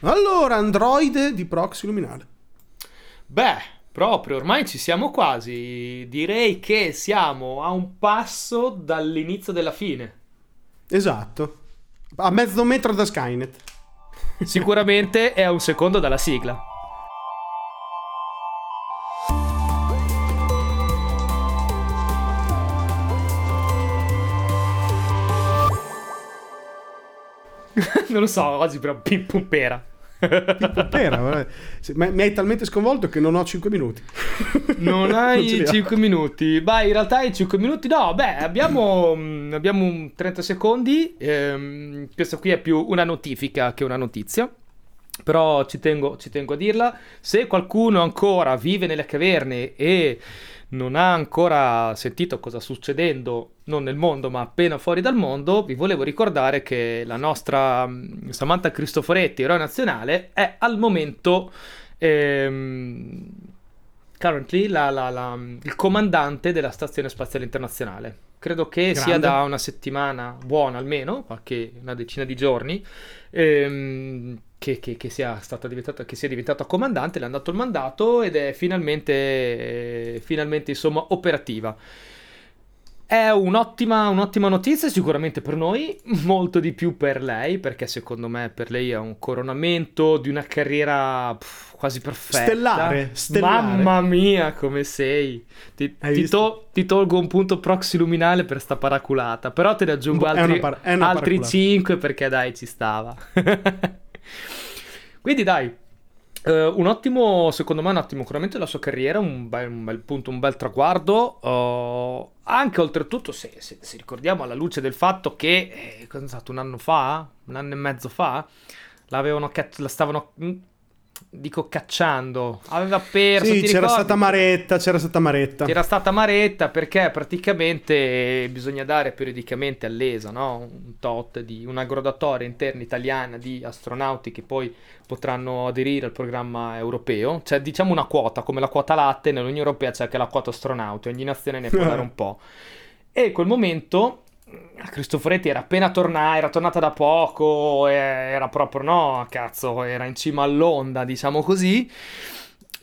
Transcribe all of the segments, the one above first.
Allora, Android di proxy luminale. Beh, proprio, ormai ci siamo quasi. Direi che siamo a un passo dall'inizio della fine. Esatto. A mezzo metro da Skynet. Sicuramente è a un secondo dalla sigla. non lo so, oggi però pimpumpera. Pera, mi hai talmente sconvolto che non ho 5 minuti. Non hai non 5 minuti. Beh, in realtà hai 5 minuti. No, beh, abbiamo, mm, abbiamo 30 secondi. Ehm, questa qui è più una notifica che una notizia. Però ci tengo, ci tengo a dirla. Se qualcuno ancora vive nelle caverne e non ha ancora sentito cosa sta succedendo, non nel mondo, ma appena fuori dal mondo, vi volevo ricordare che la nostra mm, Samantha Cristoforetti, eroe nazionale, è al momento ehm, currently la, la, la, il comandante della Stazione Spaziale Internazionale. Credo che Grande. sia da una settimana buona almeno, qualche una decina di giorni. Ehm, che, che, che, sia stata diventata, che sia diventata comandante, le hanno dato il mandato ed è finalmente, finalmente insomma, operativa. È un'ottima, un'ottima, notizia sicuramente per noi, molto di più per lei, perché secondo me per lei è un coronamento di una carriera pff, quasi perfetta. Stellare, stellare. Mamma mia, come sei. Ti, ti, to- ti, tolgo un punto proxy luminale per sta paraculata, però te ne aggiungo altri, par- altri 5 perché dai, ci stava. Quindi dai, uh, un ottimo, secondo me un ottimo curamento della sua carriera, un bel, un bel punto, un bel traguardo, uh, anche oltretutto se, se, se, ricordiamo alla luce del fatto che, eh, cosa è stato un anno fa, un anno e mezzo fa, la stavano dico cacciando, aveva perso. Sì, c'era ricordi? stata Maretta, c'era stata Maretta. C'era stata Maretta perché praticamente bisogna dare periodicamente all'ESA, no? Un tot di una gradatoria interna italiana di astronauti che poi potranno aderire al programma europeo, cioè diciamo una quota, come la quota latte nell'Unione Europea c'è anche la quota astronauti, ogni nazione ne può dare un po'. E in quel momento Cristoforetti era appena tornata, era tornata da poco, era proprio no, cazzo, era in cima all'onda, diciamo così.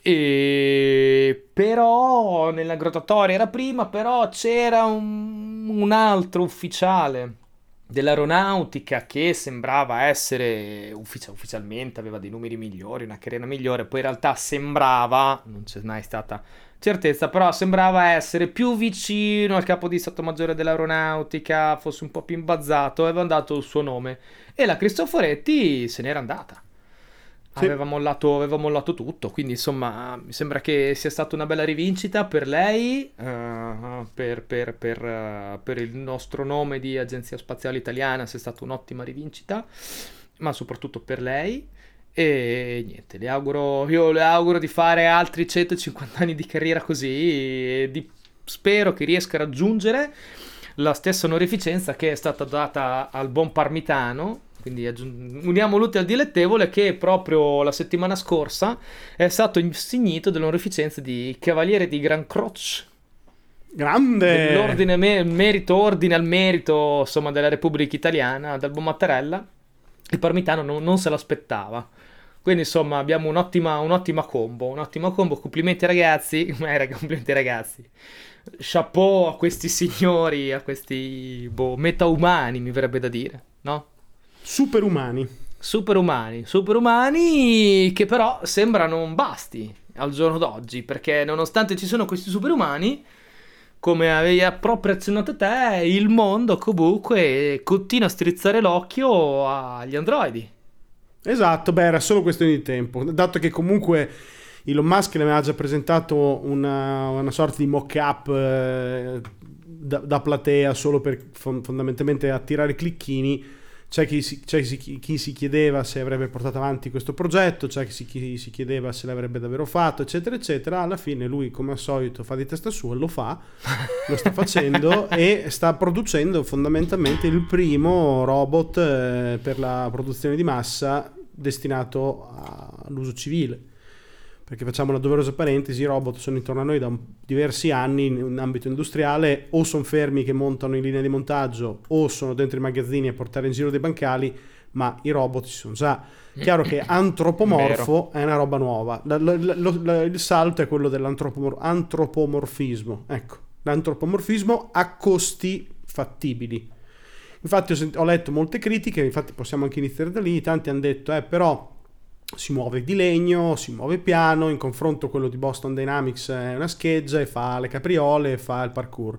E però nella graduatoria era prima, però c'era un, un altro ufficiale dell'aeronautica che sembrava essere uffici- ufficialmente aveva dei numeri migliori, una carriera migliore, poi in realtà sembrava, non c'è mai stata certezza, però sembrava essere più vicino al capo di Stato Maggiore dell'Aeronautica, fosse un po' più imbazzato, aveva dato il suo nome e la Cristoforetti se n'era andata. Sì. Aveva, mollato, aveva, mollato, tutto, quindi insomma mi sembra che sia stata una bella rivincita per lei, uh, per, per, per, uh, per il nostro nome di Agenzia Spaziale Italiana, sia stata un'ottima rivincita, ma soprattutto per lei. E niente, le auguro, io le auguro di fare altri 150 anni di carriera così. E di, spero che riesca a raggiungere la stessa onorificenza che è stata data al buon Parmitano. Quindi aggiung- uniamo l'utile al dilettevole che proprio la settimana scorsa è stato insignito dell'onorificenza di Cavaliere di Gran Croce. Grande! L'ordine, me- merito, ordine al merito, insomma, della Repubblica Italiana, dal buon Mattarella. Il Parmitano non, non se l'aspettava. Quindi insomma abbiamo un'ottima, un'ottima combo, un'ottima combo, complimenti ragazzi, eh, complimenti ragazzi, chapeau a questi signori, a questi boh, metaumani mi verrebbe da dire, no? Superumani. Superumani, superumani che però sembrano un basti al giorno d'oggi, perché nonostante ci sono questi superumani, come avevi proprio azionato te, il mondo comunque continua a strizzare l'occhio agli androidi. Esatto, beh, era solo questione di tempo, dato che comunque Elon Musk ne aveva già presentato una, una sorta di mock-up eh, da, da, platea solo per fondamentalmente attirare clicchini c'è, chi si, c'è chi si, chiedeva se avrebbe portato avanti questo progetto, c'è chi si chiedeva se l'avrebbe davvero fatto, eccetera, eccetera. Alla fine lui, come al solito, fa di testa sua, lo fa, lo sta facendo e sta producendo fondamentalmente il primo robot eh, per la produzione di massa destinato all'uso civile perché facciamo una doverosa parentesi, i robot sono intorno a noi da diversi anni in ambito industriale, o sono fermi che montano in linea di montaggio, o sono dentro i magazzini a portare in giro dei bancali, ma i robot ci sono già. Chiaro che antropomorfo è una roba nuova. L- l- l- il salto è quello dell'antropomorfismo. Ecco, l'antropomorfismo a costi fattibili. Infatti ho, sent- ho, letto molte critiche, infatti possiamo anche iniziare da lì, tanti hanno detto, eh però si muove di legno, si muove piano, in confronto quello di Boston Dynamics è una scheggia e fa le capriole e fa il parkour.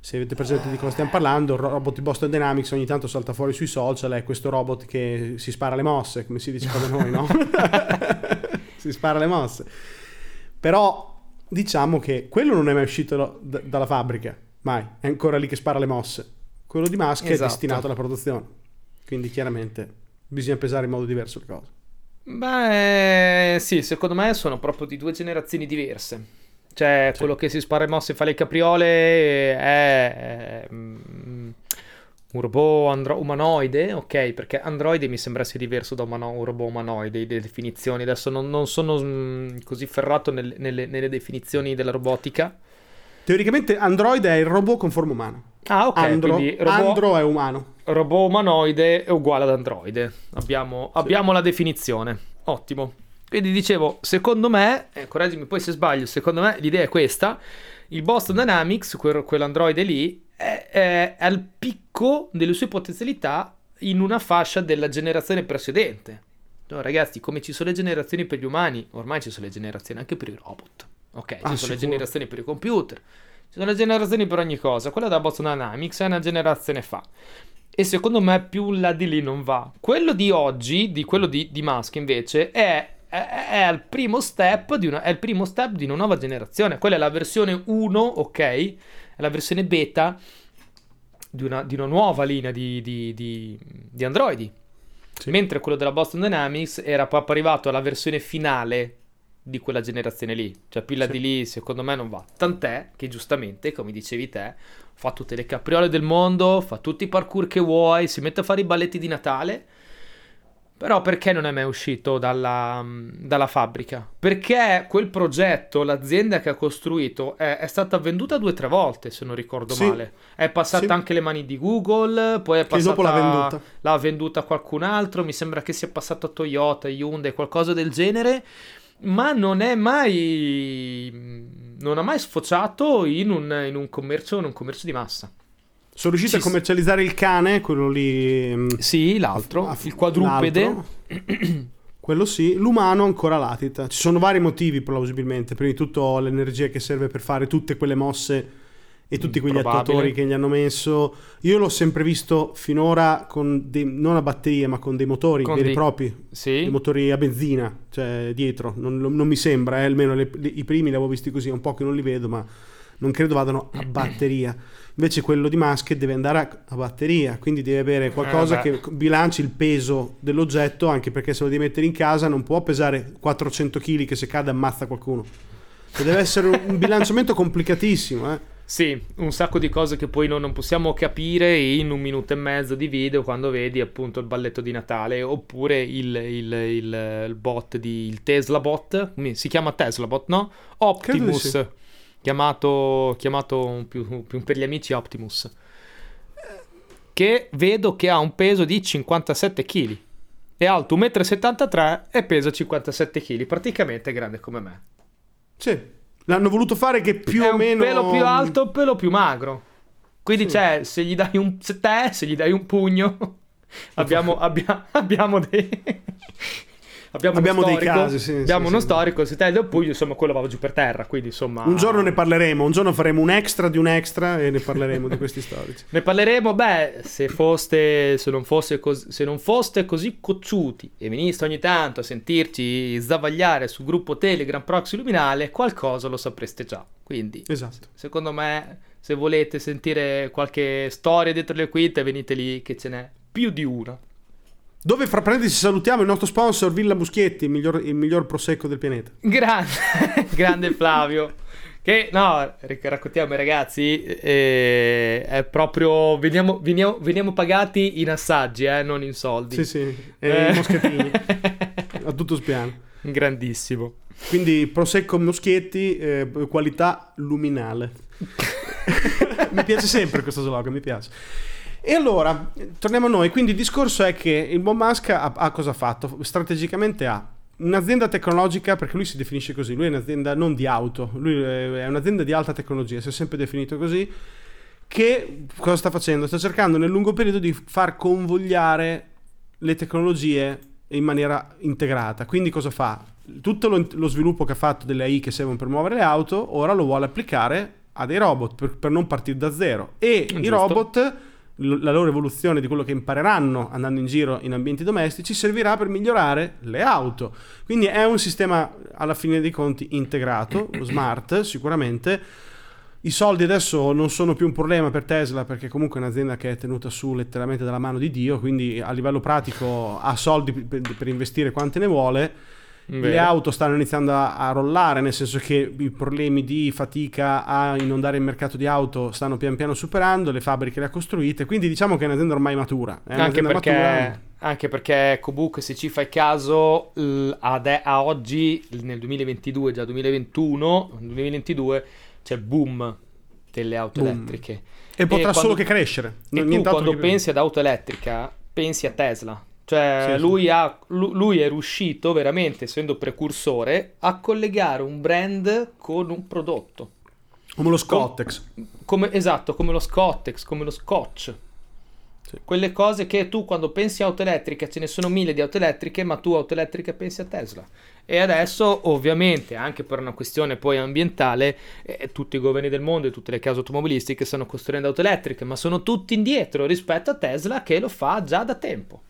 Se avete presente di cosa stiamo parlando, il robot di Boston Dynamics ogni tanto salta fuori sui social, è questo robot che si spara le mosse, come si dice da noi, no? si spara le mosse. Però diciamo che quello non è mai uscito d- dalla fabbrica, mai, è ancora lì che spara le mosse. Quello di Musk esatto. è destinato alla produzione, quindi chiaramente bisogna pesare in modo diverso le cose. Beh, sì, secondo me sono proprio di due generazioni diverse. Cioè, sì. quello che si spara in mosse e fa le capriole è, è um, un robot andro- umanoide, ok? Perché androide mi sembra sia diverso da umano- un robot umanoide, le definizioni. Adesso non, non sono mm, così ferrato nel, nelle, nelle definizioni della robotica. Teoricamente Android è il robot con forma umana. Ah, ok. Andro, robot, Andro è umano. Robot umanoide è uguale ad androide. Abbiamo, sì. abbiamo la definizione. Ottimo. Quindi dicevo, secondo me, eh, correggimi poi se sbaglio, secondo me l'idea è questa. Il Boston Dynamics, quel, quell'androide lì, è, è, al picco delle sue potenzialità in una fascia della generazione precedente. No, ragazzi, come ci sono le generazioni per gli umani, ormai ci sono le generazioni anche per i robot. Ok, ci ah, sono sicuro. le generazioni per i computer, ci sono le generazioni per ogni cosa. Quella da Boston Dynamics è una generazione fa. E secondo me più là di lì non va. Quello di oggi, di quello di, di Musk invece, è, è, il primo step di una, è il primo step di una nuova generazione. Quella è la versione 1, ok? È la versione beta di una, di una nuova linea di, di, di Androidi. Sì. Mentre quello della Boston Dynamics era proprio arrivato alla versione finale di quella generazione lì. Cioè, più là sì. di lì, secondo me, non va. Tant'è che, giustamente, come dicevi te, fa tutte le capriole del mondo, fa tutti i parkour che vuoi, si mette a fare i balletti di Natale. Però perché non è mai uscito dalla, dalla fabbrica? Perché quel progetto, l'azienda che ha costruito, è, è stata venduta due o tre volte, se non ricordo sì. male. È passata sì. anche le mani di Google, poi è passata... Che dopo l'ha venduta. L'ha venduta a qualcun altro, mi sembra che sia passato a Toyota, Hyundai, qualcosa del genere ma non è mai non ha mai sfociato in un, in un commercio in un commercio di massa. Sono riusciti Ci a commercializzare il cane quello lì mm, sì l'altro ah, il quadrupede. quello sì l'umano ancora latita. Ci sono vari motivi plausibilmente. Prima di tutto l'energia che serve per fare tutte quelle mosse e tutti quegli Probabile. attuatori che gli hanno messo. Io l'ho sempre visto finora con dei, non a batterie, ma con dei motori con veri e propri, sì. dei motori a benzina, cioè dietro. Non, non mi sembra, eh, almeno le, le, i primi li avevo visti così, un po' che non li vedo, ma non credo vadano a batteria. Invece quello di Musk deve andare a, a batteria, quindi deve avere qualcosa eh, che bilanci il peso dell'oggetto, anche perché se lo devi mettere in casa non può pesare 400 kg che se cade ammazza qualcuno. Cioè deve essere un bilanciamento complicatissimo, eh. Sì, un sacco di cose che poi non, non, possiamo capire in un minuto e mezzo di video quando vedi appunto il balletto di Natale oppure il, il, il, il bot di il Tesla bot, si chiama Tesla bot, no? Optimus, chiamato, chiamato più, più per gli amici Optimus, che vedo che ha un peso di 57 kg. È alto 1,73 m e pesa 57 kg, praticamente grande come me. Sì. L'hanno voluto fare che più è o meno... pelo più alto, pelo più magro. Quindi sì. c'è, se gli dai un... Se te, se gli dai un pugno... abbiamo, abbia, abbiamo dei... Abbiamo, abbiamo dei casi, sì, abbiamo sì, uno sì. storico, se te del pugno, insomma, quello va giù per terra, quindi insomma... Un giorno ne parleremo, un giorno faremo un extra di un extra e ne parleremo di questi storici. Ne parleremo, beh, se foste, se non, cos- se non foste così cocciuti e veniste ogni tanto a sentirci zavagliare sul gruppo Telegram Proxy Luminale, qualcosa lo sapreste già. Quindi, esatto. secondo me, se volete sentire qualche storia dietro le quinte, venite lì che ce n'è più di una. Dove fra parentesi salutiamo il nostro sponsor Villa Muschietti, il miglior, il miglior prosecco del pianeta. Grande, grande Flavio. Che no, raccontiamo ai ragazzi, eh, è proprio. Veniamo, veniamo, veniamo, pagati in assaggi, eh, non in soldi. Sì, sì, eh, in moschettini. a tutto spiano. Grandissimo. Quindi Prosecco Moschietti, eh, qualità luminale. mi piace sempre questo slogan, mi piace. E allora, torniamo a noi. Quindi il discorso è che il buon Musk ha, ha cosa fatto? Strategicamente ha un'azienda tecnologica, perché lui si definisce così, lui è un'azienda non di auto, lui è un'azienda di alta tecnologia, si è sempre definito così, che cosa sta facendo? Sta cercando nel lungo periodo di far convogliare le tecnologie in maniera integrata. Quindi cosa fa? Tutto lo, lo sviluppo che ha fatto delle AI che servono per muovere le auto, ora lo vuole applicare a dei robot per, per non partire da zero. E Giusto. i robot la loro evoluzione di quello che impareranno andando in giro in ambienti domestici servirà per migliorare le auto. Quindi è un sistema alla fine dei conti integrato, smart sicuramente. I soldi adesso non sono più un problema per Tesla perché comunque è un'azienda che è tenuta su letteralmente dalla mano di Dio, quindi a livello pratico ha soldi per, per investire quante ne vuole Vero. Le auto stanno iniziando a, a, rollare, nel senso che i problemi di fatica a inondare il mercato di auto stanno pian piano superando, le fabbriche le ha costruite, quindi diciamo che è un'azienda ormai matura. È anche, perché, matura. anche perché EcoBook, se ci fai caso, ad, a oggi, nel 2022, già 2021, 2022, c'è il boom delle auto boom. elettriche. E, e potrà quando, solo che crescere. E tu quando pensi ad auto elettrica, pensi a Tesla cioè, sì, lui, sì. Ha, lui, è riuscito veramente, essendo precursore, a collegare un brand con un prodotto. Come lo Scottex. Com- come, esatto, come lo Scottex, come lo Scotch. Sì. Quelle cose che tu quando pensi a auto elettriche, ce ne sono mille di auto elettriche, ma tu auto elettriche pensi a Tesla. E adesso, ovviamente, anche per una questione poi ambientale, eh, tutti i governi del mondo e tutte le case automobilistiche stanno costruendo auto elettriche, ma sono tutti indietro rispetto a Tesla che lo fa già da tempo.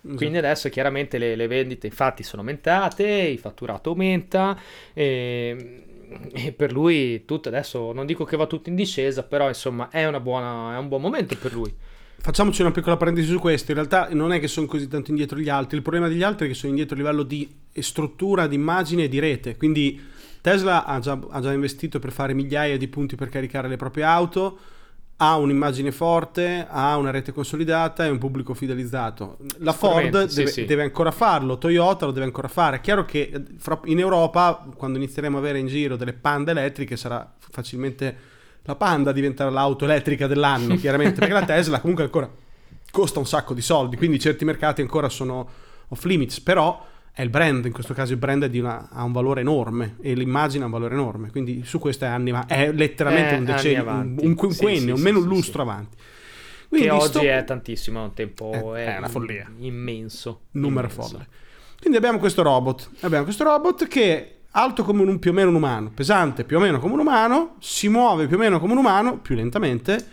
Quindi adesso chiaramente le, le, vendite infatti sono aumentate, il fatturato aumenta e, e, per lui tutto adesso non dico che va tutto in discesa, però insomma è, buona, è un buon momento per lui. Facciamoci una piccola parentesi su questo, in realtà non è che sono così tanto indietro gli altri, il problema degli altri è che sono indietro a livello di struttura, di immagine e di rete, quindi Tesla ha già, ha già investito per fare migliaia di punti per caricare le proprie auto, ha un'immagine forte, ha una rete consolidata e un pubblico fidelizzato. La Ford deve, sì, sì. deve, ancora farlo, Toyota lo deve ancora fare. È chiaro che eh, in Europa, quando inizieremo a avere in giro delle Panda elettriche, sarà facilmente la Panda diventerà l'auto elettrica dell'anno, chiaramente, perché la Tesla comunque ancora costa un sacco di soldi, quindi certi mercati ancora sono off limits, però è il brand, in questo caso il brand una, ha un valore enorme e l'immagine ha un valore enorme, quindi su questo è anni è letteralmente eh, un decennio, un, un quinquennio, sì, sì, almeno sì, lustro avanti. Quindi che oggi è tantissimo, è un tempo è, è una follia. immenso. Numero immenso. folle. Quindi abbiamo questo robot, abbiamo questo robot che è alto come un, più o meno un umano, pesante più o meno come un umano, si muove più o meno come un umano, più lentamente,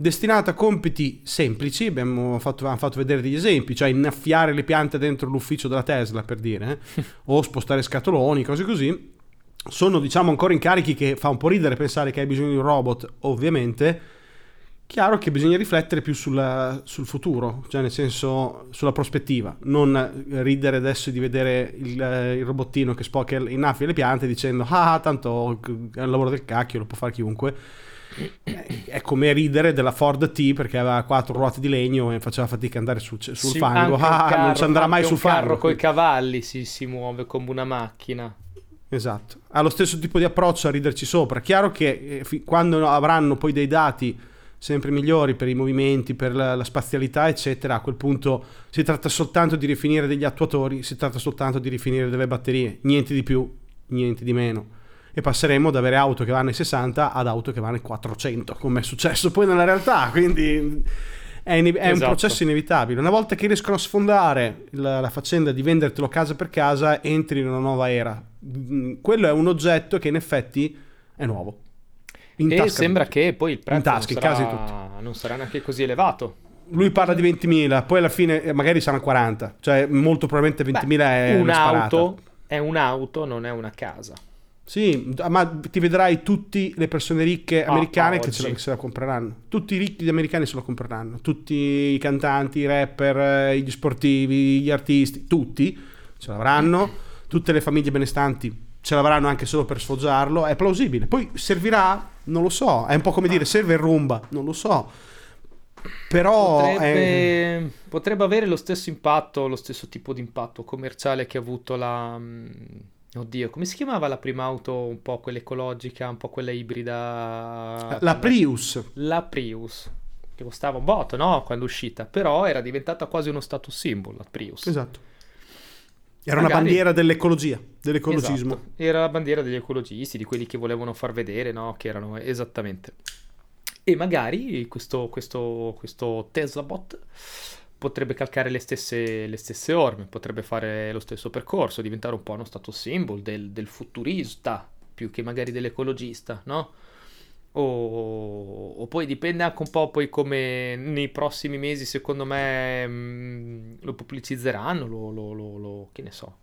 destinata a compiti semplici, abbiamo fatto, abbiamo fatto, vedere degli esempi, cioè innaffiare le piante dentro l'ufficio della Tesla per dire, eh? o spostare scatoloni, cose così. Sono diciamo ancora incarichi che fa un po' ridere pensare che hai bisogno di un robot, ovviamente. Chiaro che bisogna riflettere più sulla, sul futuro, cioè nel senso sulla prospettiva, non ridere adesso di vedere il, il robottino che spocca innaffia le piante dicendo ah tanto è un lavoro del cacchio, lo può fare chiunque è come ridere della Ford T perché aveva quattro ruote di legno e faceva fatica ad andare sul, sul sì, fango. Ah, carro, non ci andrà mai sul fango. Un carro con i cavalli si, si muove come una macchina. Esatto, ha lo stesso tipo di approccio a riderci sopra. Chiaro che eh, quando avranno poi dei dati sempre migliori per i movimenti, per la, la, spazialità, eccetera, a quel punto si tratta soltanto di rifinire degli attuatori, si tratta soltanto di rifinire delle batterie, niente di più, niente di meno e passeremo ad avere auto che vanno ai 60 ad auto che vanno ai 400, come è successo poi nella realtà, quindi è, in- è esatto. un processo inevitabile. Una volta che riescono a sfondare la, la faccenda di vendertelo casa per casa, entri in una nuova era. Mm, quello è un oggetto che in effetti è nuovo. In e sembra che poi il prezzo tasca, non, sarà, non sarà neanche così elevato lui parla di 20.000, poi alla fine eh, magari saranno 40, cioè molto probabilmente 20.000 Beh, è un'auto, è un'auto, non è una casa. Sì, ma ti vedrai tutte le persone ricche ah, americane ah, che, ce la, che se la compreranno. Tutti i ricchi americani se la compreranno. Tutti i cantanti, i rapper, eh, gli sportivi, gli artisti, tutti ce l'avranno. Tutte le famiglie benestanti ce l'avranno anche solo per sfoggiarlo. È plausibile. Poi servirà? Non lo so. È un po' come dire serve il rumba? Non lo so. Però potrebbe, è... potrebbe avere lo stesso impatto, lo stesso tipo di impatto commerciale che ha avuto la mm, Oddio, come si chiamava la prima auto un po' quella ecologica, un po' quella ibrida? La Prius. La Prius. che costava un botto, no? Quando è uscita, però era diventata quasi uno status symbol la Prius. Esatto. Era Magari... una bandiera dell'ecologia, dell'ecologismo. Esatto. Era la bandiera degli ecologisti, di quelli che volevano far vedere, no? Che erano esattamente. E magari questo, questo, questo Tesla bot potrebbe calcare le stesse, le stesse, orme, potrebbe fare lo stesso percorso, diventare un po' uno status symbol del, del futurista più che magari dell'ecologista, no? O, o, poi dipende anche un po' poi come nei prossimi mesi secondo me mh, mm, lo pubblicizzeranno, lo, lo, lo, lo, che ne so,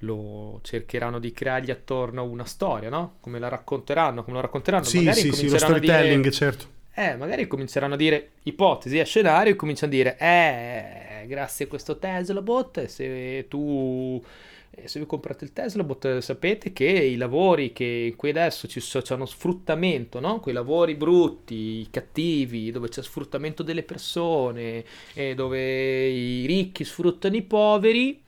lo cercheranno di creargli attorno una storia, no? Come la racconteranno, come lo racconteranno. Sì, magari sì, sì, lo storytelling, dire, certo. Eh, magari cominceranno a dire ipotesi a scenario e cominciano a dire, eh, grazie a questo Tesla bot, se tu se vi comprate il Tesla bot sapete che i lavori che qui adesso ci sono, c'è uno sfruttamento, no? quei lavori brutti, cattivi, dove c'è sfruttamento delle persone, e dove i ricchi sfruttano i poveri,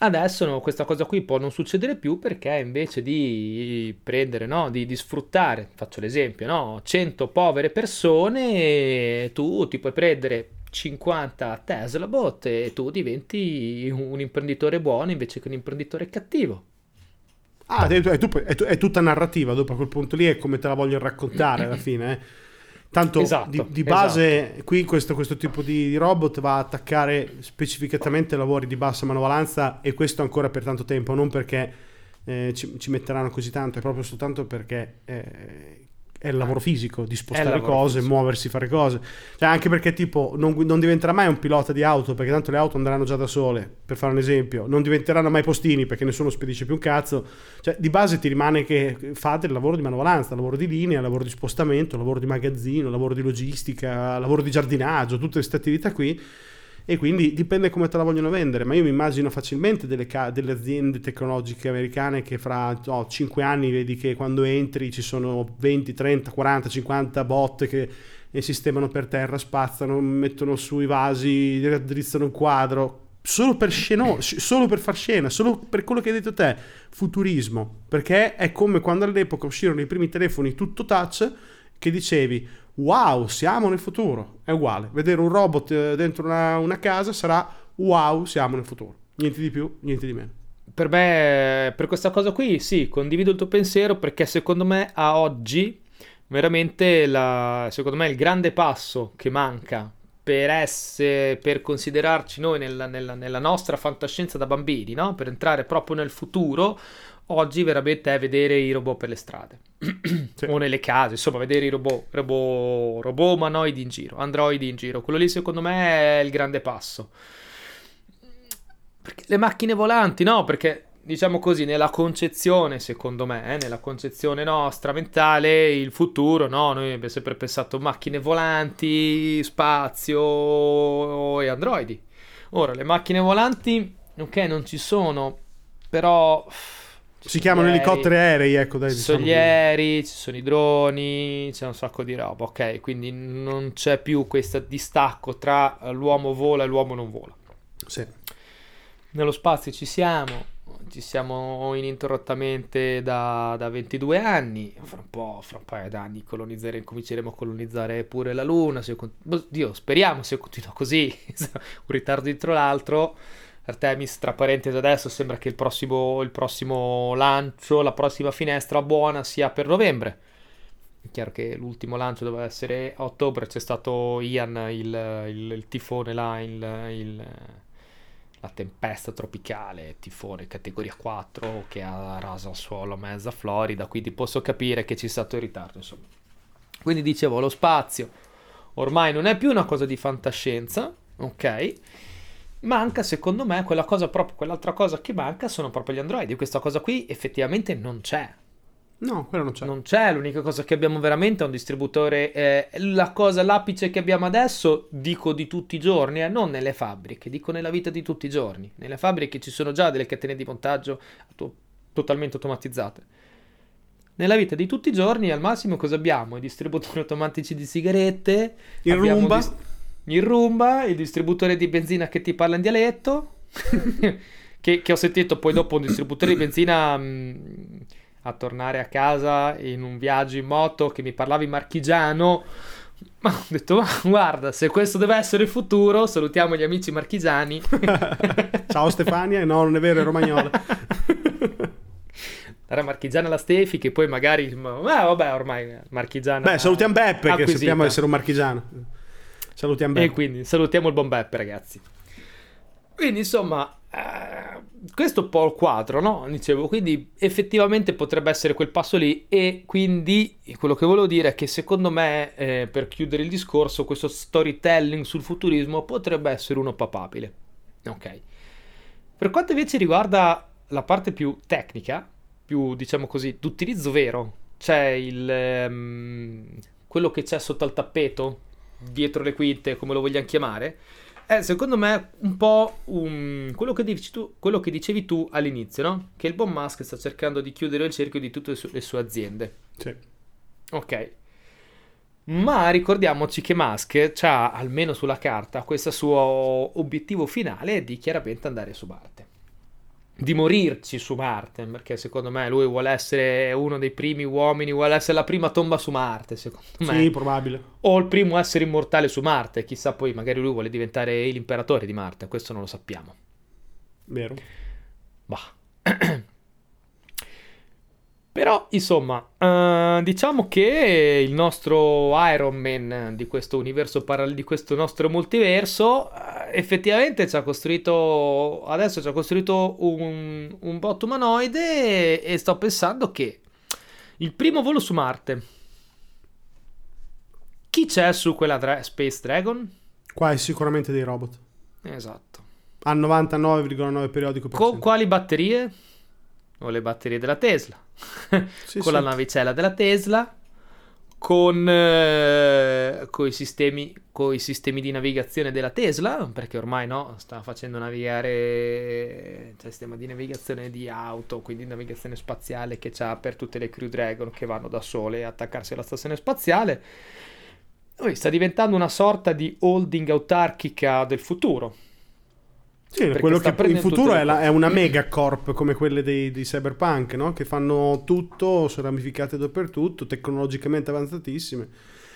Adesso no, questa cosa qui può non succedere più perché invece di prendere, no, di, di, sfruttare, faccio l'esempio, no, 100 povere persone, tu ti puoi prendere 50 Tesla bot e tu diventi un imprenditore buono invece che un imprenditore cattivo. Ah, è, è, è, tutta narrativa, dopo a quel punto lì è come te la voglio raccontare alla fine. Eh. Tanto esatto, di, di, base esatto. qui questo, questo, tipo di robot va a attaccare specificatamente lavori di bassa manovalanza e questo ancora per tanto tempo, non perché eh, ci, ci, metteranno così tanto, è proprio soltanto perché eh, è il lavoro fisico di spostare cose, fisico. muoversi, fare cose. Cioè, anche perché, tipo, non, non, diventerà mai un pilota di auto perché tanto le auto andranno già da sole. Per fare un esempio, non diventeranno mai postini perché nessuno spedisce più un cazzo. Cioè, di base ti rimane che fate il lavoro di manovalanza, lavoro di linea, lavoro di spostamento, lavoro di magazzino, lavoro di logistica, lavoro di giardinaggio, tutte queste attività qui e quindi dipende come te la vogliono vendere, ma io mi immagino facilmente delle, ca- delle aziende tecnologiche americane che fra oh, 5 anni vedi che quando entri ci sono 20, 30, 40, 50 bot che sistemano per terra, spazzano, mettono sui vasi, raddrizzano un quadro, solo per, sceno- solo per far scena, solo per quello che hai detto te, futurismo, perché è come quando all'epoca uscirono i primi telefoni tutto touch che dicevi wow, siamo nel futuro. È uguale. Vedere un robot eh, dentro una, una casa sarà wow, siamo nel futuro. Niente di più, niente di meno. Per me, per questa cosa qui, sì, condivido il tuo pensiero perché secondo me a oggi veramente la, secondo me il grande passo che manca per essere, per considerarci noi nella, nella, nella nostra fantascienza da bambini, no? per entrare proprio nel futuro, oggi veramente è vedere i robot per le strade sì. o nelle case, insomma, vedere i robot, robot, robot umanoidi in giro, androidi in giro. Quello lì secondo me è il grande passo. Perché le macchine volanti, no, perché diciamo così, nella concezione, secondo me, eh, nella concezione nostra mentale, il futuro, no, noi abbiamo sempre pensato macchine volanti, spazio e androidi. Ora, le macchine volanti, ok, non ci sono, però si chiamano elicotteri aerei, ecco, dai. Ci sono gli aerei, ci sono i droni, c'è un sacco di roba, ok? Quindi non c'è più questo distacco tra l'uomo vola e l'uomo non vola. Sì. Nello spazio ci siamo, ci siamo ininterrottamente da, da 22 anni, fra un po', fra un paio d'anni cominceremo a colonizzare pure la Luna, se, Dio, speriamo se continua così, un ritardo dietro l'altro Artemis, tra parentesi adesso, sembra che il prossimo, il prossimo lancio, la prossima finestra buona sia per novembre. È chiaro che l'ultimo lancio doveva essere a ottobre, c'è stato Ian, il, il, il tifone là, la tempesta tropicale, tifone categoria 4 che ha raso al suolo mezza Florida, quindi posso capire che c'è stato il ritardo, insomma. Quindi dicevo, lo spazio ormai non è più una cosa di fantascienza, ok? Manca, secondo me, quella cosa proprio, quell'altra cosa che manca sono proprio gli Android. Questa cosa qui effettivamente non c'è. No, quello non c'è. Non c'è, l'unica cosa che abbiamo veramente è un distributore. Eh, la cosa, l'apice che abbiamo adesso, dico di tutti i giorni, eh, non nelle fabbriche, dico nella vita di tutti i giorni. Nelle fabbriche ci sono già delle catene di montaggio to- totalmente automatizzate. Nella vita di tutti i giorni, al massimo, cosa abbiamo? I distributori automatici di sigarette, il Roomba. Dis- il Roomba, il distributore di benzina che ti parla in dialetto, che, che, ho sentito poi dopo un distributore di benzina mh, mm, a tornare a casa in un viaggio in moto che mi parlava in marchigiano, Ma ho detto, ma guarda, se questo deve essere il futuro, salutiamo gli amici marchigiani. Ciao Stefania, no, non è vero, è romagnola. Era marchigiana la Stefi, che poi magari... Ma vabbè, ormai marchigiana... Beh, salutiamo Beppe, acquisita. che sappiamo essere un marchigiano. Salutiamo Beppe. E quindi salutiamo il buon Beppe, ragazzi. Quindi, insomma, eh, questo è un po' il quadro, no? Dicevo, quindi effettivamente potrebbe essere quel passo lì e quindi quello che volevo dire è che secondo me, eh, per chiudere il discorso, questo storytelling sul futurismo potrebbe essere uno papabile. Ok. Per quanto invece riguarda la parte più tecnica, più diciamo così, d'utilizzo vero, c'è il... Um, quello che c'è sotto al tappeto, dietro le quinte, come lo vogliamo chiamare, è secondo me un po' un... quello, che tu, quello, che dicevi tu all'inizio, no? Che il buon Musk sta cercando di chiudere il cerchio di tutte le sue, le sue aziende. Sì. Ok. Ma ricordiamoci che Musk ha, almeno sulla carta, questo suo obiettivo finale di chiaramente andare su Marte di morirci su Marte, perché secondo me lui vuole essere uno dei primi uomini, vuole essere la prima tomba su Marte, secondo me. Sì, probabile. O il primo essere immortale su Marte, chissà poi magari lui vuole diventare l'imperatore di Marte, questo non lo sappiamo. Vero. Bah. Però, insomma, uh, diciamo che il nostro Iron Man di questo universo parallelo, di questo nostro multiverso, uh, effettivamente ci ha costruito, adesso ci ha costruito un, un bot umanoide e, e sto pensando che il primo volo su Marte, chi c'è su quella dra- Space Dragon? Qua è sicuramente dei robot. Esatto. A 99,9 periodico per Con quali batterie? O le batterie della Tesla? Sì, con sì. la navicella della Tesla, con, eh, i sistemi, sistemi di navigazione della Tesla, perché ormai no, sta facendo navigare cioè, sistema di navigazione di auto, quindi navigazione spaziale che c'ha per tutte le Crew Dragon che vanno da sole a attaccarsi alla stazione spaziale. Lui sta diventando una sorta di holding autarchica del futuro Sì, quello che in futuro è, la, è, una megacorp come quelle dei, dei cyberpunk, no? che fanno tutto, sono ramificate dappertutto, tecnologicamente avanzatissime.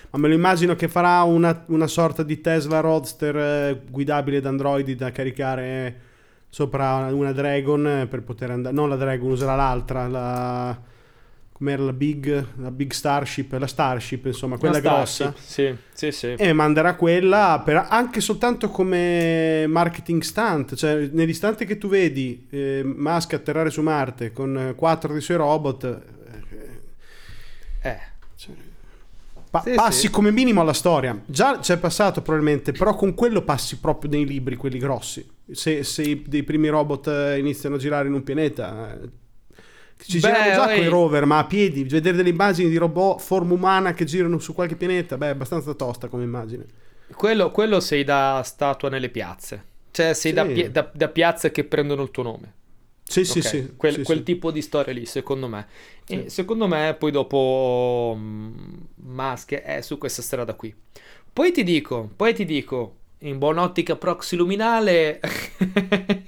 Ma me lo immagino che farà una, una sorta di Tesla Roadster eh, guidabile da androidi da caricare sopra una Dragon per poter andare... Non la Dragon, userà l'altra, la com'era la Big, la Big Starship, la Starship, insomma, quella grossa. Sì, sì, sì. E manderà quella per, anche soltanto come marketing stunt, cioè nell'istante che tu vedi eh, Musk atterrare su Marte con quattro dei suoi robot, eh. Cioè, pa- Sì, passi sì. come minimo alla storia. Già c'è passato probabilmente, però con quello passi proprio nei libri, quelli grossi. Se, se i, dei primi robot eh, iniziano a girare in un pianeta... eh, ci Beh, girano già con i rover, ma a piedi, vedere delle immagini di robot forma umana che girano su qualche pianeta, beh, è abbastanza tosta come immagine. Quello, quello sei da statua nelle piazze. Cioè, sei Sì. da, pi- da- da piazze che prendono il tuo nome. Sì, sì, Ok? sì. Quel, sì, quel sì. tipo di storia lì, secondo me. E Sì. secondo me, poi dopo mm, Musk è su questa strada qui. Poi ti dico, poi ti dico, in buon'ottica proxy luminale,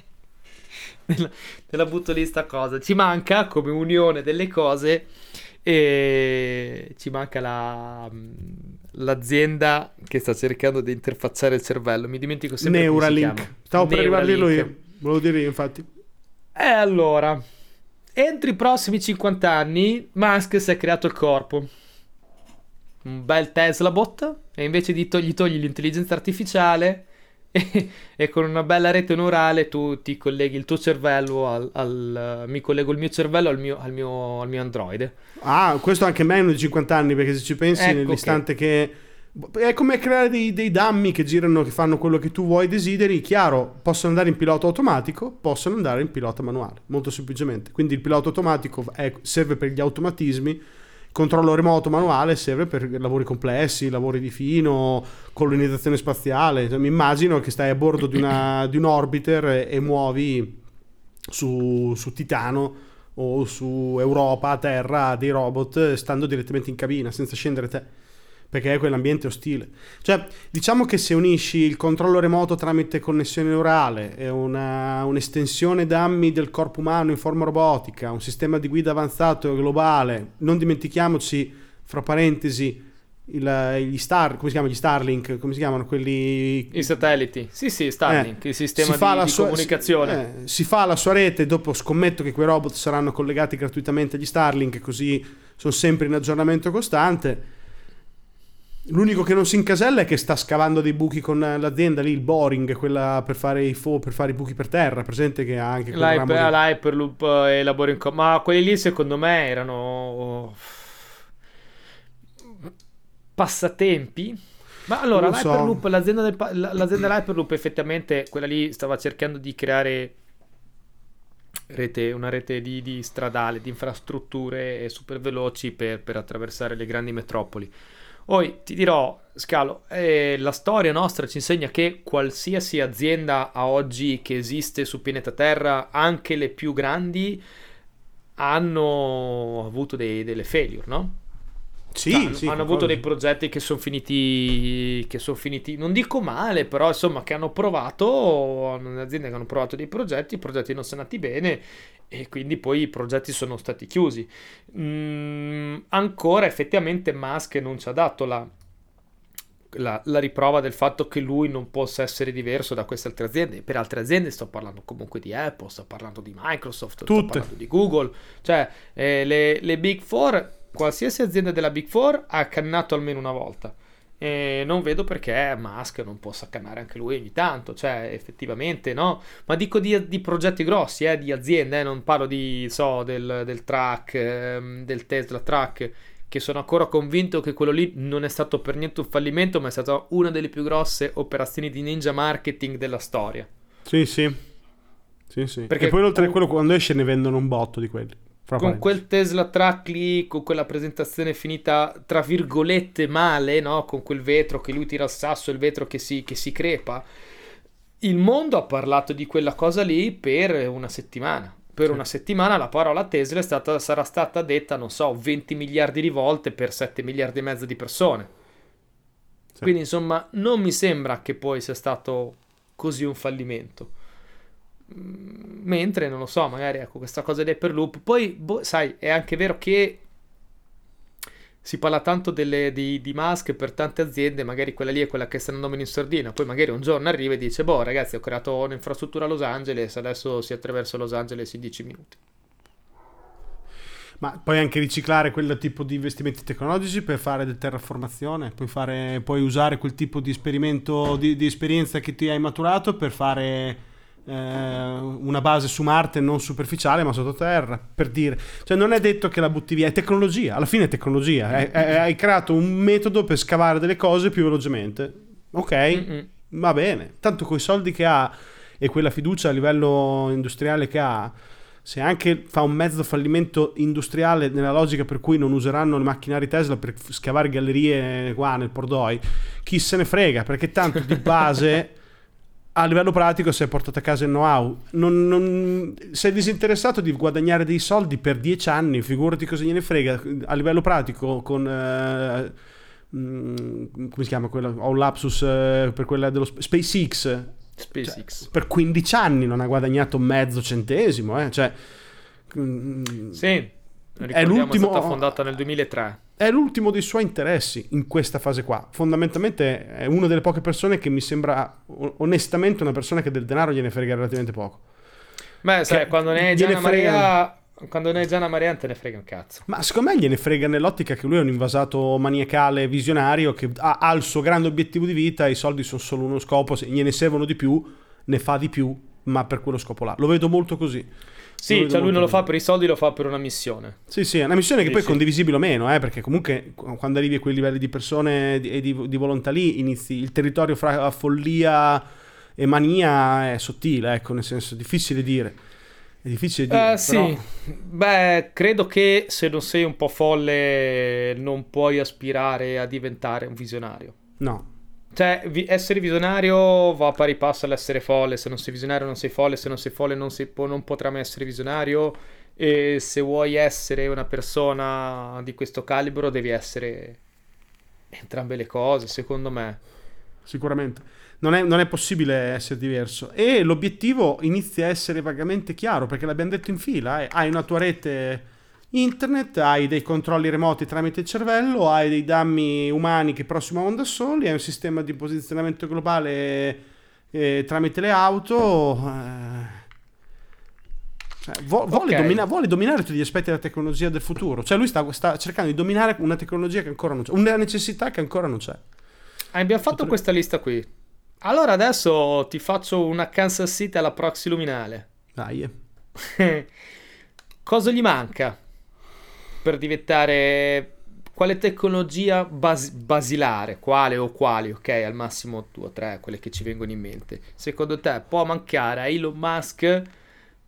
te la- butto lì sta cosa. Ci manca come unione delle cose e ci manca la, mm, l'azienda che sta cercando di interfacciare il cervello. Mi dimentico sempre Neuralink. Stavo per arrivare Neuralink. io. Volevo dire io, infatti. E allora, entro i prossimi 50 anni, Musk si è creato il corpo. Un bel Tesla bot, e invece di togli, togli l'intelligenza artificiale e, con una bella rete neurale tu ti colleghi il tuo cervello al, al- mi collego il mio cervello al mio, al mio, al mio androide. Ah, questo anche meno di 50 anni, perché se ci pensi Ecco nell'istante che... È come creare dei, dei dummy che girano, che fanno quello che tu vuoi, desideri. Chiaro, possono andare in pilota automatico, possono andare in pilota manuale, molto semplicemente. Quindi il pilota automatico è- serve per gli automatismi, controllo remoto manuale serve per lavori complessi, lavori di fino, colonizzazione spaziale. Cioè, mi immagino che stai a bordo di, una- di un orbiter e, e muovi su, su Titano o su Europa, Terra, dei robot stando direttamente in cabina senza scendere te perché è quell'ambiente ostile. Cioè, diciamo che se unisci il controllo remoto tramite connessione neurale una, un'estensione dammi del corpo umano in forma robotica, un sistema di guida avanzato e globale, non dimentichiamoci, fra parentesi, il, gli Star, come si chiamano gli Starlink, come si chiamano quelli... I satelliti, sì sì, Starlink, Eh, il sistema si fa di, la di sua- comunicazione. Si, eh, si fa la sua rete, dopo scommetto che quei robot saranno collegati gratuitamente agli Starlink, così sono sempre in aggiornamento costante. L'unico che non si incasella è che sta scavando dei buchi con l'azienda lì, il Boring, quella per fare i, fo- per fare i buchi per terra, presente che ha anche L'hyper, di- l'Hyperloop e la Boring Co- Ma quelli lì secondo me erano passatempi. Ma allora, so. l'Hyperloop, l'azienda, del pa- la- l'azienda dell'Hyperloop effettivamente, quella lì stava cercando di creare rete, una rete di, di stradale, di infrastrutture super veloci per, per attraversare le grandi metropoli. Poi ti dirò, Scalo, eh, la storia nostra ci insegna che qualsiasi azienda a oggi che esiste su pianeta Terra, anche le più grandi, hanno avuto dei- delle failure, no? Sì, Cioè, hanno, sì, hanno avuto dei progetti che sono finiti, che sono finiti, non dico male, però insomma che hanno provato, hanno aziende che hanno provato dei progetti, i progetti non sono andati bene e quindi poi i progetti sono stati chiusi. Mm, ancora effettivamente Musk non ci ha dato la, la, la riprova del fatto che lui non possa essere diverso da queste altre aziende. Per altre aziende sto parlando comunque di Apple, sto parlando di Microsoft, sto Tutte. parlando di Google, cioè eh, le, le Big Four, qualsiasi azienda della Big Four ha cannato almeno una volta. E non vedo perché Musk non possa cannare anche lui ogni tanto, cioè effettivamente no, ma dico di, di progetti grossi, eh, di aziende, eh, non parlo di, so, del, del track, ehm, del Tesla track, che sono ancora convinto che quello lì non è stato per niente un fallimento, ma è stata una delle più grosse operazioni di ninja marketing della storia. Sì, sì. Sì, sì. Perché e poi oltre a quello quando esce ne vendono un botto di quelli. Con quel Tesla track lì, con quella presentazione finita tra virgolette male, no? Con quel vetro che lui tira al sasso, il vetro che si, che si crepa. Il mondo ha parlato di quella cosa lì per una settimana. Per Sì. una settimana la parola Tesla è stata- sarà stata detta, non so, 20 miliardi di volte per 7 miliardi e mezzo di persone. Sì. Quindi, insomma, non mi sembra che poi sia stato così un fallimento. Mm, Mentre, non lo so, magari ecco questa cosa di Hyperloop. Poi, boh, sai, è anche vero che si parla tanto delle- di, di Musk per tante aziende, magari quella lì è quella che sta andando in sordina. Poi magari un giorno arriva e dice, boh ragazzi, ho creato un'infrastruttura a Los Angeles, adesso si attraversa Los Angeles in 10 minuti. Ma puoi anche riciclare quel tipo di investimenti tecnologici per fare del terraformazione, puoi, fare, puoi usare quel tipo di esperimento, di, di esperienza che ti hai maturato per fare eh, una base su Marte non superficiale ma sottoterra, per dire. Cioè non è detto che la butti via, è tecnologia, alla fine è tecnologia, Hai- hai- creato un metodo per scavare delle cose più velocemente. Ok, Mm-mm. va bene, tanto con i soldi che ha e quella fiducia a livello industriale che ha, se anche fa un mezzo fallimento industriale nella logica per cui non useranno le macchinari Tesla per scavare gallerie qua nel Pordoi, chi se ne frega, perché tanto di base a livello pratico si è portato a casa il know-how. Non, non- sei disinteressato di guadagnare dei soldi per dieci anni, figurati cosa gliene frega. A livello pratico con... eh, mm, come si chiama quella? Ho un lapsus eh, per quella dello Sp- SpaceX SpaceX. per 15 anni non ha guadagnato mezzo centesimo, eh? cioè, mm, Sì, è, l'ultimo- stata fondata nel 2003. È l'ultimo dei suoi interessi in questa fase qua. Fondamentalmente è una delle poche persone che mi sembra onestamente una persona che del denaro gliene frega relativamente poco. Beh, sai, Che quando ne è gliene Gianna Maria, quando ne è Gianna Maria non te ne frega un cazzo. Ma secondo me gliene frega nell'ottica che lui è un invasato maniacale visionario che ha, ha il suo grande obiettivo di vita, i soldi sono solo uno scopo, se gliene servono di più, ne fa di più, ma per quello scopo là. Lo vedo molto così. Sì, cioè lui non lo fa per i soldi, lo fa per una missione. Sì, sì, è una missione che Sì, poi è sì. condivisibile o meno, eh, perché comunque qu- quando arrivi a quei livelli di persone e di, di volontà lì, inizi il territorio fra follia e mania è sottile, ecco, nel senso, difficile dire. È difficile dire. Eh, sì, però- beh, credo che se non sei un po' folle non puoi aspirare a diventare un visionario. No. Cioè, vi- essere visionario va a pari passo all'essere folle. Se non sei visionario non sei folle, se non sei folle non, sei po- non potrai mai essere visionario. E se vuoi essere una persona di questo calibro devi essere entrambe le cose, secondo me. Sicuramente. Non è, non è possibile essere diverso. E l'obiettivo inizia a essere vagamente chiaro, perché l'abbiamo detto in fila, eh, hai una tua rete internet, hai dei controlli remoti tramite il cervello, hai dei dammi umani che prossimano da soli, hai un sistema di posizionamento globale eh, tramite le auto. Eh, cioè, vuole, okay. domina- vuole, dominare tutti gli aspetti della tecnologia del futuro. Cioè, lui sta, sta, cercando di dominare una tecnologia che ancora non c'è, una necessità che ancora non c'è. Abbiamo fatto Tutto questa lista qui. Allora adesso ti faccio una Kansas City alla proxy luminale. Dai. Cosa gli manca per diventare quale tecnologia bas- basilare, quale o quali, ok, al massimo due o tre, quelle che ci vengono in mente. Secondo te può mancare a Elon Musk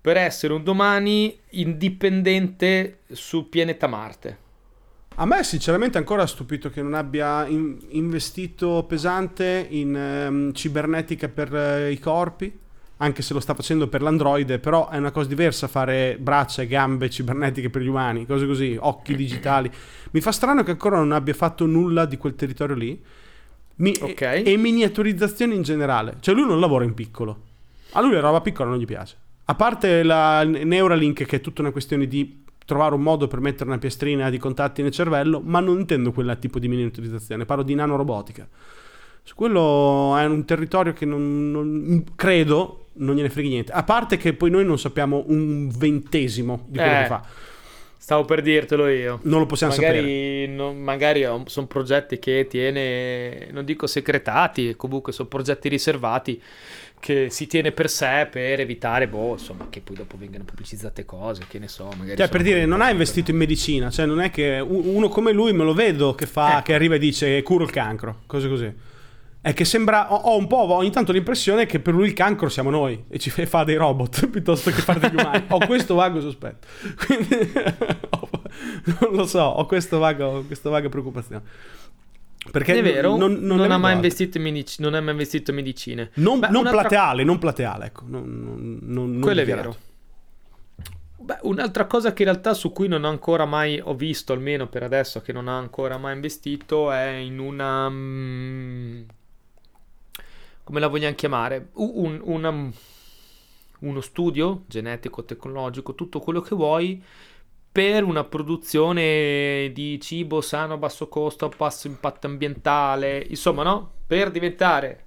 per essere un domani indipendente sul pianeta Marte? A me sinceramente ancora stupito che non abbia in- investito pesante in um, cibernetica per uh, i corpi, anche se lo sta facendo per l'androide, però è una cosa diversa fare braccia e gambe cibernetiche per gli umani, cose così, occhi digitali. Mi fa strano che ancora non abbia fatto nulla di quel territorio lì. Mi- okay. e, e miniaturizzazione in generale. Cioè lui non lavora in piccolo. A lui la roba piccola non gli piace. A parte la Neuralink, che è tutta una questione di trovare un modo per mettere una piastrina di contatti nel cervello, ma non intendo quel tipo di miniaturizzazione, parlo di nanorobotica. Su quello è un territorio che non, non, credo non gliene freghi niente. A parte che poi noi non sappiamo un ventesimo di quello eh, che fa. Stavo per dirtelo io. Non lo possiamo magari, sapere. Non, magari sono progetti che tiene, non dico secretati, comunque sono progetti riservati che si tiene per sé per evitare, boh, insomma, che poi dopo vengano pubblicizzate cose, che ne so, magari... Cioè, per dire, non ha investito in medicina, cioè non è che uno come lui me lo vedo che fa, ecco. che arriva e dice curo il cancro, cose così. È che sembra, ho, un po' ogni tanto l'impressione che per lui il cancro siamo noi e ci fa dei robot piuttosto che fare degli umani. ho questo vago sospetto. Quindi, non lo so, ho questo vago, questa vaga preoccupazione. Perché è vero, non, non, non ha mai investito in medici, non ha mai investito in medicine. Non, Beh, non plateale, non plateale, ecco. Non, non, Quello è vero. Beh, un'altra cosa che in realtà su cui non ho ancora mai ho visto, almeno per adesso, che non ha ancora mai investito, è in una... Um, come la vogliamo chiamare? Un, una, uno studio genetico, tecnologico, tutto quello che vuoi per una produzione di cibo sano a basso costo, a basso impatto ambientale, insomma, no? Per diventare,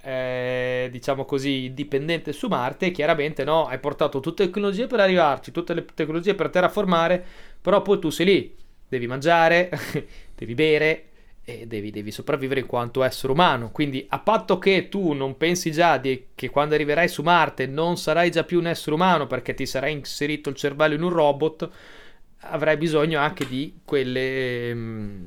eh, diciamo così, dipendente su Marte, chiaramente no, hai portato tutte le tecnologie per arrivarci, tutte le tecnologie per terraformare, però poi tu sei lì, devi mangiare, devi bere, e devi, devi, sopravvivere in quanto essere umano. Quindi, a patto che tu non pensi già di, che quando arriverai su Marte non sarai già più un essere umano perché ti sarai inserito il cervello in un robot, avrai bisogno anche di quelle mh, mm,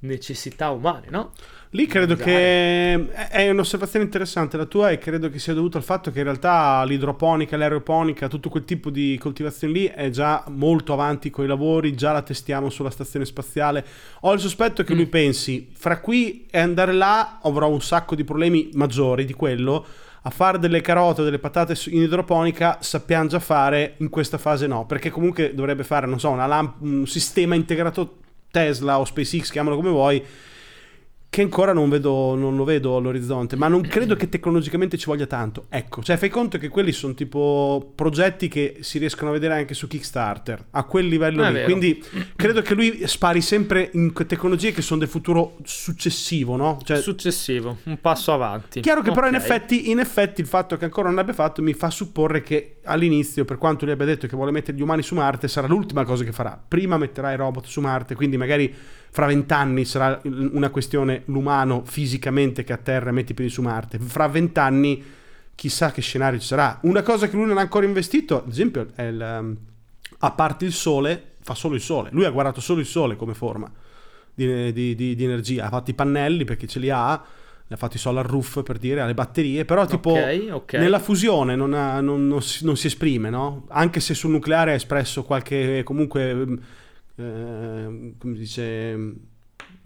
necessità umane, no? Lì credo che è un'osservazione interessante la tua e credo che sia dovuto al fatto che in realtà l'idroponica, l'aeroponica, tutto quel tipo di coltivazione lì è già molto avanti con i lavori, già la testiamo sulla stazione spaziale. Ho il sospetto che mm. lui pensi, fra qui e andare là avrò un sacco di problemi maggiori di quello, a fare delle carote o delle patate in idroponica sappiamo già fare, in questa fase no, perché comunque dovrebbe fare, non so, lamp- un sistema integrato Tesla o SpaceX, chiamalo come vuoi, che ancora non, vedo, non lo vedo all'orizzonte, ma non credo che tecnologicamente ci voglia tanto. Ecco, cioè fai conto che quelli sono tipo progetti che si riescono a vedere anche su Kickstarter, a quel livello lì. Quindi credo che lui spari sempre in tecnologie che sono del futuro successivo, no? Cioè, successivo, un passo avanti. Chiaro che okay. però in effetti, in effetti il fatto che ancora non l'abbia fatto mi fa supporre che all'inizio, per quanto lui abbia detto che vuole mettere gli umani su Marte, sarà l'ultima cosa che farà. Prima metterà i robot su Marte, quindi magari fra vent'anni sarà una questione l'umano fisicamente che atterra e mette i piedi su Marte. Fra vent'anni chissà che scenario ci sarà. Una cosa che lui non ha ancora investito, ad esempio, è il, um, a parte il Sole, fa solo il Sole. Lui ha guardato solo il Sole come forma di, di, di, di energia. Ha fatto i pannelli perché ce li ha ne ha fatto i solar roof per dire, alle batterie, però tipo okay, okay. nella fusione non, ha, non, non, si, non, si, esprime, no? Anche se sul nucleare ha espresso qualche comunque eh, come dice,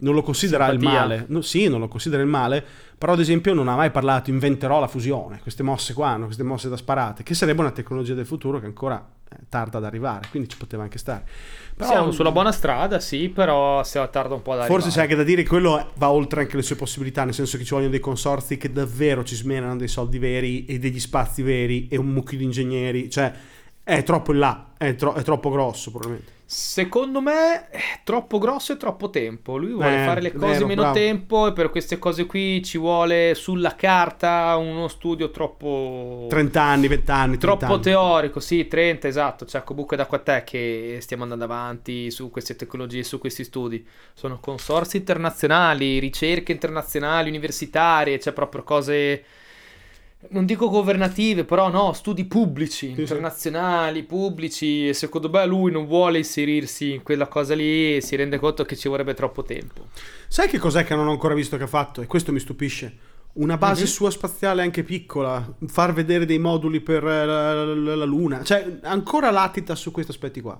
non lo considera Simpatia. il male. No, sì, non lo considera il male, però ad esempio non ha mai parlato inventerò la fusione, queste mosse qua, no? queste mosse da sparate, che sarebbe una tecnologia del futuro che ancora è tarda ad arrivare, quindi ci poteva anche stare. Però, Siamo sulla buona strada, sì, però si tarda un po' ad arrivare. Forse c'è anche da dire che quello va oltre anche le sue possibilità, nel senso che ci vogliono dei consorzi che davvero ci smenano dei soldi veri e degli spazi veri e un mucchio di ingegneri, cioè È troppo in là, è, tro- è troppo grosso probabilmente. Secondo me è troppo grosso e troppo tempo. Lui vuole Eh, fare le cose vero, meno bravo. tempo e per queste cose qui ci vuole sulla carta uno studio troppo 30 anni, 20 anni, 30 troppo anni. teorico, sì, 30, esatto. Cioè, comunque da qua a te che stiamo andando avanti su queste tecnologie, su questi studi. Sono consorsi internazionali, ricerche internazionali, universitarie, cioè proprio cose non dico governative, però no, studi pubblici, internazionali, pubblici, e secondo me lui non vuole inserirsi in quella cosa lì e si rende conto che ci vorrebbe troppo tempo. Sai che cos'è che non ho ancora visto che ha fatto? E questo mi stupisce. Una base Mhm. sua spaziale anche piccola, far vedere dei moduli per eh, la, la- la Luna, cioè ancora latita su questi aspetti qua.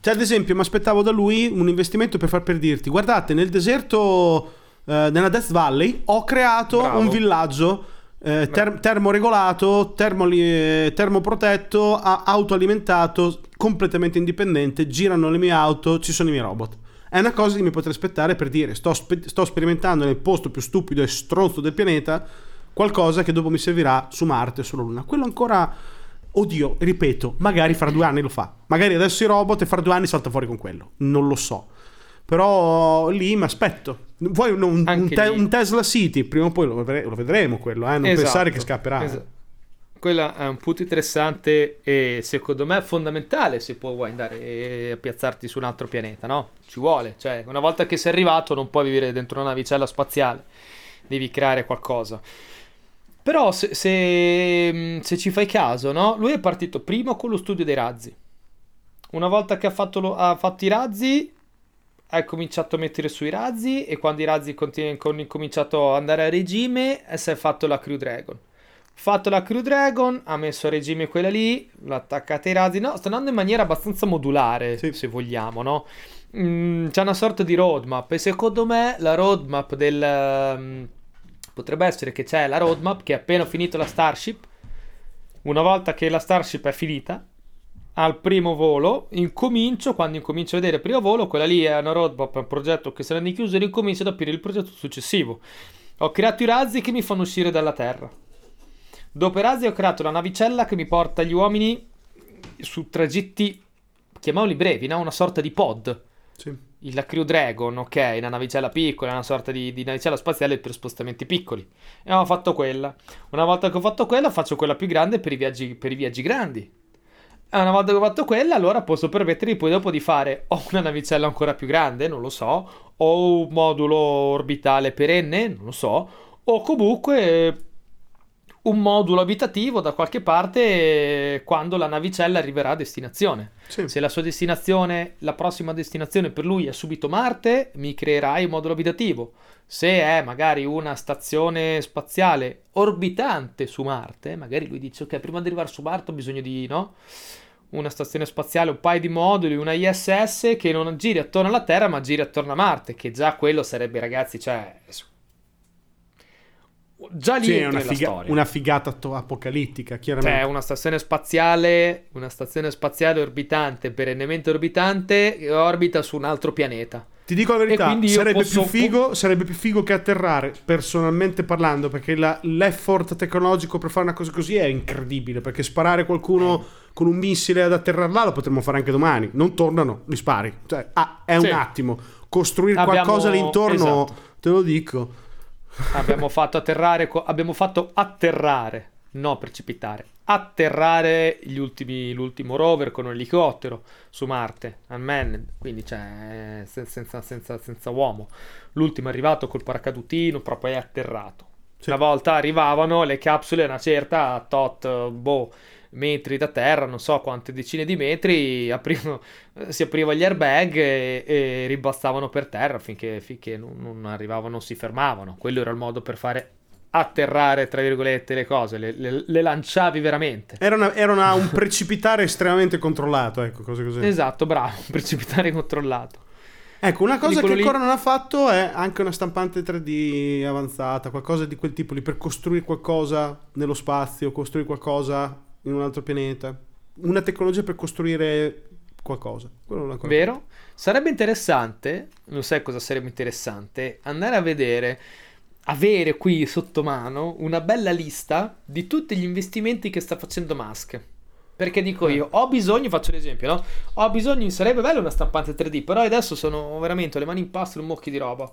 Cioè, ad esempio, mi aspettavo da lui un investimento per far per dirti: guardate, nel deserto, eh, nella Death Valley, ho creato Bravo. un villaggio eh, ter- termoregolato, termoli- termoprotetto, autoalimentato, completamente indipendente. Girano le mie auto, ci sono i miei robot. È una cosa che mi potrei aspettare per dire: sto, spe- sto sperimentando nel posto più stupido e stronzo del pianeta qualcosa che dopo mi servirà su Marte o sulla Luna. Quello ancora. Oddio, ripeto, magari fra due anni lo fa. Magari adesso i robot e fra due anni salta fuori con quello. Non lo so. Però lì mi aspetto. Vuoi un, un- un te- un Tesla City? Prima o poi lo, vedre- lo vedremo quello, eh? Non Esatto, pensare che scapperà. esatto. Quello è un punto interessante e secondo me fondamentale se puoi vuoi andare a piazzarti su un altro pianeta, no? Ci vuole, cioè una volta che sei arrivato non puoi vivere dentro una navicella spaziale, devi creare qualcosa. Però se, se- se ci fai caso, no? Lui è partito prima con lo studio dei razzi. Una volta che ha fatto, lo- ha fatto i razzi, ha cominciato a mettere sui razzi e quando i razzi continu- hanno cominciato ad andare a regime, eh, si è fatto la Crew Dragon. Fatto la Crew Dragon, ha messo a regime quella lì, l'ha attaccata ai razzi. No, sta andando in maniera abbastanza modulare, Sì. se vogliamo, no? Mm, c'è una sorta di roadmap e secondo me la roadmap del... mm, potrebbe essere che c'è la roadmap che appena ho finito la Starship, una volta che la Starship è finita, al primo volo, incomincio, quando incomincio a vedere il primo volo, quella lì è una roadmap, un progetto che sarà di chiuso e ricomincio ad aprire il progetto successivo. Ho creato i razzi che mi fanno uscire dalla Terra. Dopo i razzi ho creato la navicella che mi porta gli uomini su tragitti, chiamiamoli brevi, no? una sorta di pod. Sì. Il- La Crew Dragon, ok, una navicella piccola, una sorta di, di navicella spaziale per spostamenti piccoli. E ho fatto quella. Una volta che ho fatto quella, faccio quella più grande per i viaggi, per i viaggi grandi. E una volta che ho fatto quella, allora posso permettermi poi dopo di fare o una navicella ancora più grande, non lo so, o un modulo orbitale perenne, non lo so, o comunque un modulo abitativo da qualche parte quando la navicella arriverà a destinazione. Sì. Se la sua destinazione, la prossima destinazione per lui è subito Marte, mi creerai un modulo abitativo. Se è magari una stazione spaziale orbitante su Marte, magari lui dice ok, prima di arrivare su Marte ho bisogno di, no? Una stazione spaziale, un paio di moduli, una ISS che non giri attorno alla Terra ma giri attorno a Marte, che già quello sarebbe ragazzi, cioè... Già lì Sì, è una, figa- una figata to- apocalittica, chiaramente. Cioè, una stazione spaziale, una stazione spaziale orbitante, perennemente orbitante, che orbita su un altro pianeta. Ti dico la verità, sarebbe, posso- più figo, sarebbe più figo che atterrare, personalmente parlando, perché la- l'effort tecnologico per fare una cosa così è incredibile, perché sparare qualcuno con un missile ad atterrare là lo potremmo fare anche domani. Non tornano, li spari. Cioè, ah, è Sì. un attimo. Costruire Abbiamo- qualcosa lì intorno, esatto. te lo dico. Abbiamo fatto atterrare, abbiamo fatto atterrare, no precipitare, atterrare gli ultimi, l'ultimo rover con un elicottero su Marte, unmanned, quindi cioè sen- senza, senza, senza uomo. L'ultimo è arrivato col paracadutino, proprio è atterrato. Sì. Una volta arrivavano le capsule una certa tot, boh, metri da terra, non so quante decine di metri, aprivano- si apriva gli airbag e, e ribastavano per terra finché, finché non, non arrivavano, non si fermavano. Quello era il modo per fare atterrare, tra virgolette, le cose, le, le- le lanciavi veramente. Era, una- era una- un precipitare estremamente controllato, ecco, cose così. Esatto, bravo, precipitare controllato. Ecco, una cosa che lì- ancora non ha fatto è anche una stampante 3D avanzata, qualcosa di quel tipo lì, per costruire qualcosa nello spazio, costruire qualcosa in un altro pianeta. Una tecnologia per costruire qualcosa. Non Vero? Sarebbe interessante, lo sai cosa sarebbe interessante? Andare a vedere, avere qui sotto mano una bella lista di tutti gli investimenti che sta facendo Musk. Perché dico io, ho bisogno, faccio un esempio, no? Ho bisogno, sarebbe bello una stampante 3D, però adesso sono veramente le mani in pasta e un mucchio di roba.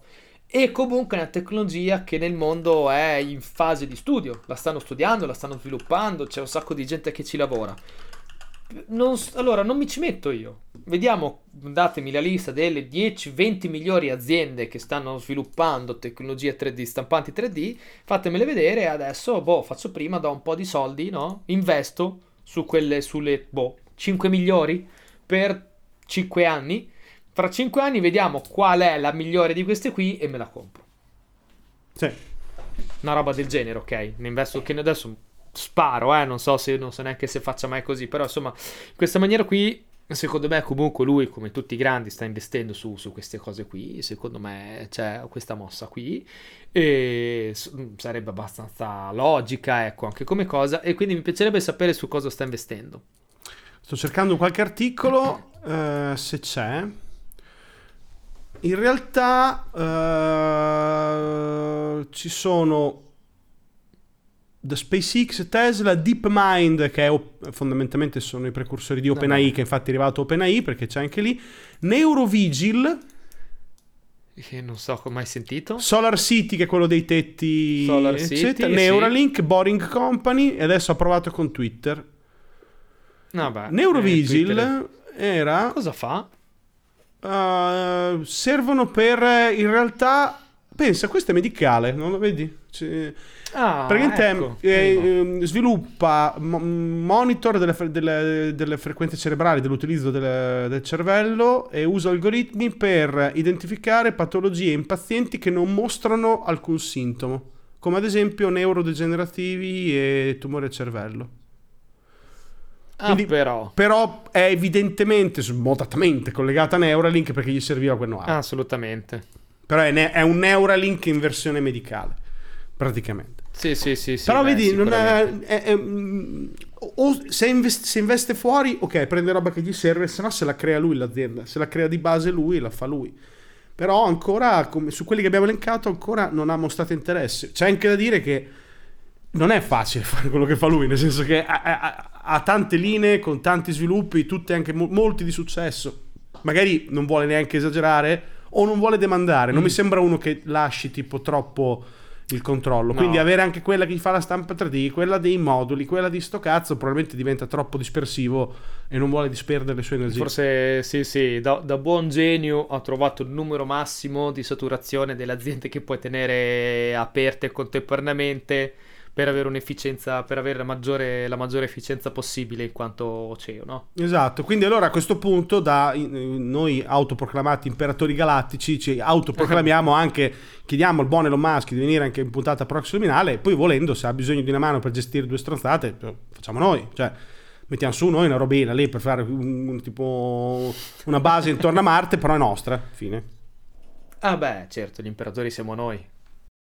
E comunque è una tecnologia che nel mondo è in fase di studio, la stanno studiando, la stanno sviluppando, c'è un sacco di gente che ci lavora. Non, allora, non mi ci metto io. Vediamo, datemi la lista delle 10-20 migliori aziende che stanno sviluppando tecnologie 3D, stampanti 3D, fatemele vedere e adesso, boh, faccio prima, do un po' di soldi, no? Investo su quelle, sulle, boh, 5 migliori per 5 anni. Fra 5 anni vediamo qual è la migliore di queste qui e me la compro. Sì. Una roba del genere, ok? Ne investo che adesso sparo, eh, non so se non so neanche se faccia mai così, però insomma, in questa maniera qui secondo me comunque lui come tutti i grandi sta investendo su, su queste cose qui secondo me c'è questa mossa qui e sarebbe abbastanza logica ecco anche come cosa e quindi mi piacerebbe sapere su cosa sta investendo sto cercando qualche articolo eh, se c'è in realtà eh, ci sono da SpaceX, Tesla, DeepMind, che è, fondamentalmente sono i precursori di OpenAI, no. che infatti è arrivato OpenAI, perché c'è anche lì, Neurovigil, che non so come hai sentito. Solar City, che è quello dei tetti, Solar eccetera. City, Neuralink, sì. Boring Company, e adesso ha provato con Twitter. No, beh, Neurovigil eh, era... Cosa fa? Uh, servono per, in realtà, pensa, questo è medicale, non lo vedi? Cioè, Ah, Praticamente ecco. eh, sviluppa monitor delle, delle, delle, frequenze cerebrali, dell'utilizzo del, del, cervello e usa algoritmi per identificare patologie in pazienti che non mostrano alcun sintomo, come ad esempio neurodegenerativi e tumore al cervello. Ah, Quindi, però. però è evidentemente, smodatamente collegata a Neuralink perché gli serviva quel know Assolutamente. Però è, ne- è un Neuralink in versione medicale, praticamente. Sì, sì, sì. sì Però beh, vedi, è, è, mm, o se, invest, se, investe fuori, ok, prende roba che gli serve, se no se la crea lui l'azienda. Se la crea di base lui, la fa lui. Però ancora, come, su quelli che abbiamo elencato, ancora non ha mostrato interesse. C'è anche da dire che non è facile fare quello che fa lui, nel senso che ha, ha, ha tante linee con tanti sviluppi, tutte anche mo- molti di successo. Magari non vuole neanche esagerare o non vuole demandare. Non mm. mi sembra uno che lasci tipo troppo il controllo. No. Quindi avere anche quella che fa la stampa 3D, quella dei moduli, quella di sto cazzo, probabilmente diventa troppo dispersivo e non vuole disperdere le sue energie. Forse sì, sì, da, da buon genio ha trovato il numero massimo di saturazione delle aziende che puoi tenere aperte contemporaneamente per avere un'efficienza, per avere la maggiore, la maggiore efficienza possibile in quanto CEO, no? Esatto, quindi allora a questo punto da noi autoproclamati imperatori galattici ci autoproclamiamo anche, chiediamo al buon Elon Musk di venire anche in puntata proximinale e poi volendo se ha bisogno di una mano per gestire due stronzate, facciamo noi, cioè mettiamo su noi una robina lì per fare un, un, tipo una base intorno a Marte, però è nostra, fine. Ah beh, certo, gli imperatori siamo noi